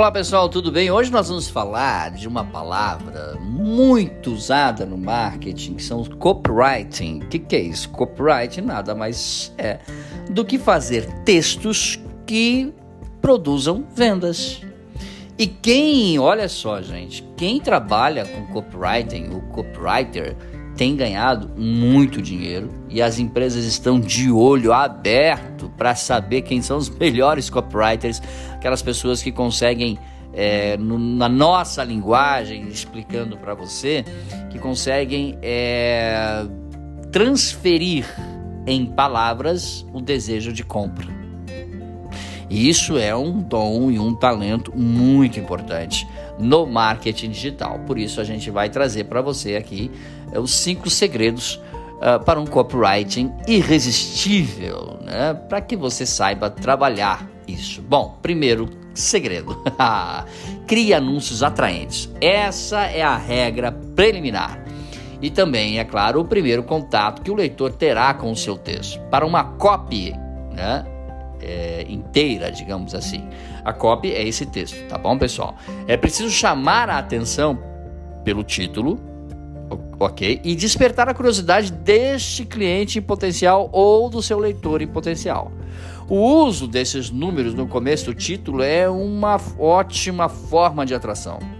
Olá pessoal, tudo bem? Hoje nós vamos falar de uma palavra muito usada no marketing, que são os copywriting. O que, que é isso? Copywriting nada mais é do que fazer textos que produzam vendas. E quem, olha só, gente, quem trabalha com copywriting, o copywriter, tem ganhado muito dinheiro e as empresas estão de olho aberto para saber quem são os melhores copywriters, aquelas pessoas que conseguem é, no, na nossa linguagem, explicando para você, que conseguem é, transferir em palavras o desejo de compra. E isso é um dom e um talento muito importante no marketing digital. Por isso a gente vai trazer para você aqui os cinco segredos uh, para um copywriting irresistível, né? Para que você saiba trabalhar isso. Bom, primeiro segredo: crie anúncios atraentes. Essa é a regra preliminar. E também, é claro, o primeiro contato que o leitor terá com o seu texto. Para uma copy, né? é, inteira, digamos assim. A copy é esse texto, tá bom, pessoal? É preciso chamar a atenção pelo título, ok? E despertar a curiosidade deste cliente em potencial ou do seu leitor em potencial. O uso desses números no começo do título é uma ótima forma de atração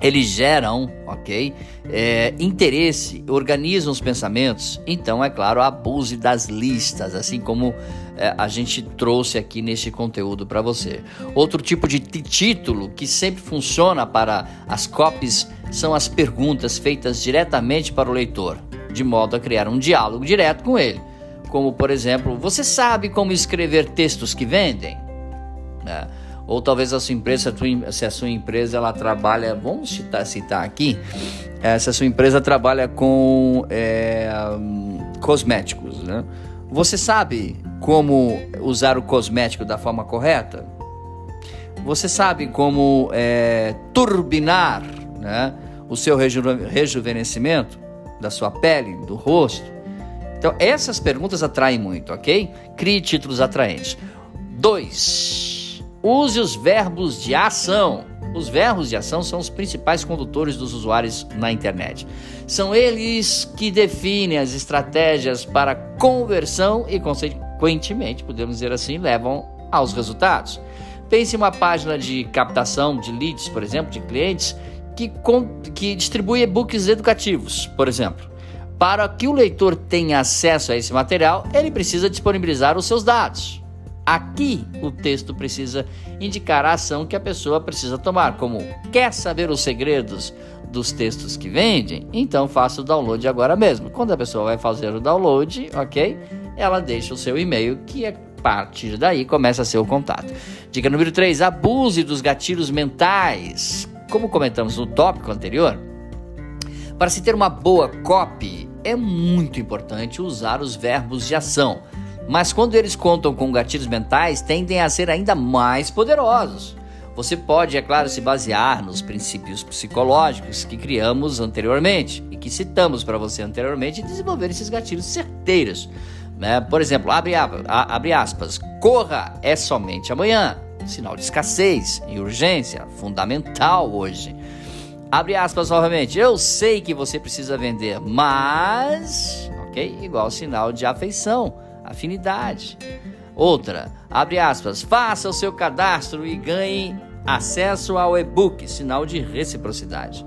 eles geram, ok? É, interesse, organizam os pensamentos. Então, é claro, abuse das listas, assim como é, a gente trouxe aqui neste conteúdo para você. Outro tipo de título que sempre funciona para as copies são as perguntas feitas diretamente para o leitor, de modo a criar um diálogo direto com ele. Como, por exemplo, você sabe como escrever textos que vendem? É. Ou talvez a sua empresa, se a sua empresa ela trabalha, vamos citar, citar aqui, é, se a sua empresa trabalha com é, cosméticos, né? Você sabe como usar o cosmético da forma correta? Você sabe como é, turbinar né, o seu reju rejuvenescimento da sua pele, do rosto? Então, essas perguntas atraem muito, ok? Crie títulos atraentes. Dois Use os verbos de ação. Os verbos de ação são os principais condutores dos usuários na internet. São eles que definem as estratégias para conversão e, consequentemente, podemos dizer assim, levam aos resultados. Pense em uma página de captação de leads, por exemplo, de clientes que, que distribui e-books educativos, por exemplo. Para que o leitor tenha acesso a esse material, ele precisa disponibilizar os seus dados. Aqui o texto precisa indicar a ação que a pessoa precisa tomar, como quer saber os segredos dos textos que vendem? Então faça o download agora mesmo. Quando a pessoa vai fazer o download, ok? Ela deixa o seu e-mail, que a partir daí começa a ser o contato. Dica número 3: abuse dos gatilhos mentais. Como comentamos no tópico anterior, para se ter uma boa copy, é muito importante usar os verbos de ação mas quando eles contam com gatilhos mentais, tendem a ser ainda mais poderosos. Você pode, é claro, se basear nos princípios psicológicos que criamos anteriormente e que citamos para você anteriormente e desenvolver esses gatilhos certeiros. Né? Por exemplo, abre, abre aspas, corra é somente amanhã. Sinal de escassez e urgência, fundamental hoje. Abre aspas novamente, eu sei que você precisa vender, mas, ok? Igual sinal de afeição afinidade. Outra, abre aspas, faça o seu cadastro e ganhe acesso ao e-book, sinal de reciprocidade.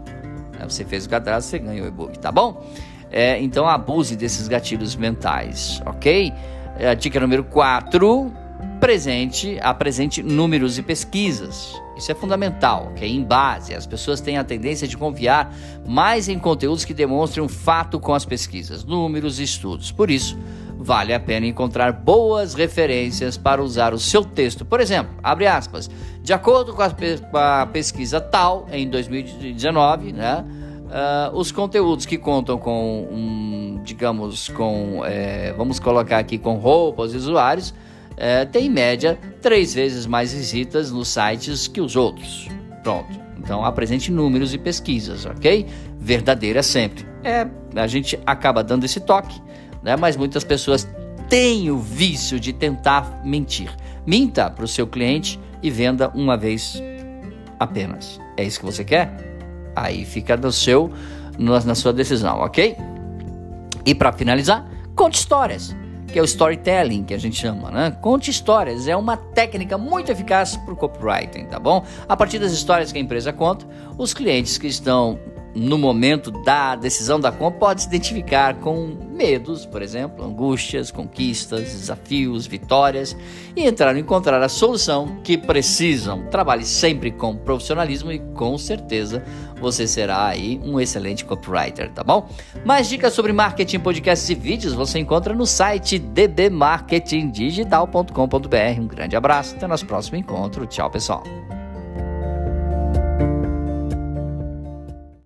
Você fez o cadastro, você ganha o e-book, tá bom? É, então abuse desses gatilhos mentais, ok? É, dica número 4, presente, apresente números e pesquisas. Isso é fundamental, ok? Em base, as pessoas têm a tendência de confiar mais em conteúdos que demonstrem um fato com as pesquisas, números e estudos. Por isso, vale a pena encontrar boas referências para usar o seu texto. Por exemplo, abre aspas, de acordo com a, com a pesquisa tal, em 2019, né, uh, os conteúdos que contam com, um, digamos, com, é, vamos colocar aqui, com roupas e usuários, é, tem em média três vezes mais visitas nos sites que os outros. Pronto. Então apresente números e pesquisas, ok? Verdadeira sempre. É, a gente acaba dando esse toque né? Mas muitas pessoas têm o vício de tentar mentir. Minta para o seu cliente e venda uma vez apenas. É isso que você quer? Aí fica no seu, na sua decisão, ok? E para finalizar, conte histórias que é o storytelling, que a gente chama, né? Conte histórias, é uma técnica muito eficaz para o copywriting, tá bom? A partir das histórias que a empresa conta, os clientes que estão no momento da decisão da compra, pode se identificar com medos, por exemplo, angústias, conquistas, desafios, vitórias e entrar em encontrar a solução que precisam. Trabalhe sempre com profissionalismo e com certeza você será aí um excelente copywriter, tá bom? Mais dicas sobre marketing, podcasts e vídeos você encontra no site dbmarketingdigital.com.br. Um grande abraço, até nosso próximo encontro. Tchau, pessoal.